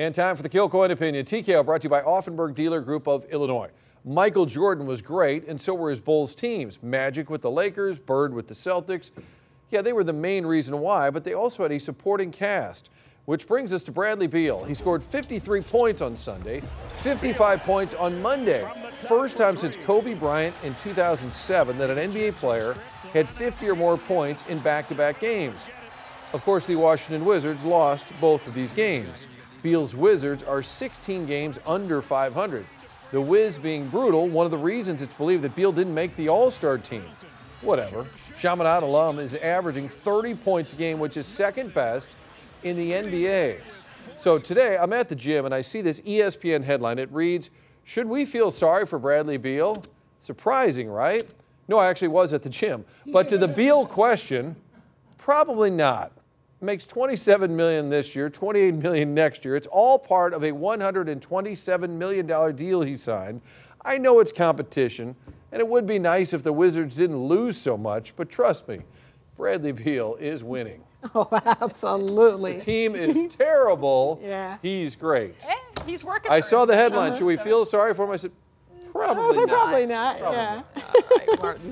And time for the Kilcoyne Opinion. TKO brought to you by Auffenberg Dealer Group of Illinois. Michael Jordan was great, and so were his Bulls teams. Magic with the Lakers, Bird with the Celtics. Yeah, they were the main reason why, but they also had a supporting cast. Which brings us to Bradley Beal. He scored 53 points on Sunday, 55 points on Monday. First time since Kobe Bryant in 2007 that an NBA player had 50 or more points in back to back games. Of course, the Washington Wizards lost both of these games. Beal's Wizards are 16 games under 500. The Wiz being brutal, one of the reasons it's believed that Beal didn't make the All Star team. Whatever. Chaminade alum is averaging 30 points a game, which is second best in the NBA. So today I'm at the gym and I see this ESPN headline. It reads, Should we feel sorry for Bradley Beal? Surprising, right? No, I actually was at the gym. But to the Beal question, probably not. Makes 27 million this year, 28 million next year. It's all part of a 127 million dollar deal he signed. I know it's competition, and it would be nice if the Wizards didn't lose so much, but trust me, Bradley Beal is winning. Oh, absolutely. The team is terrible. Yeah. He's great. He's working. I for saw the headline. Should we uh-huh. feel sorry for him? I said, I probably was like, not. probably not. Probably yeah. All right, Martin.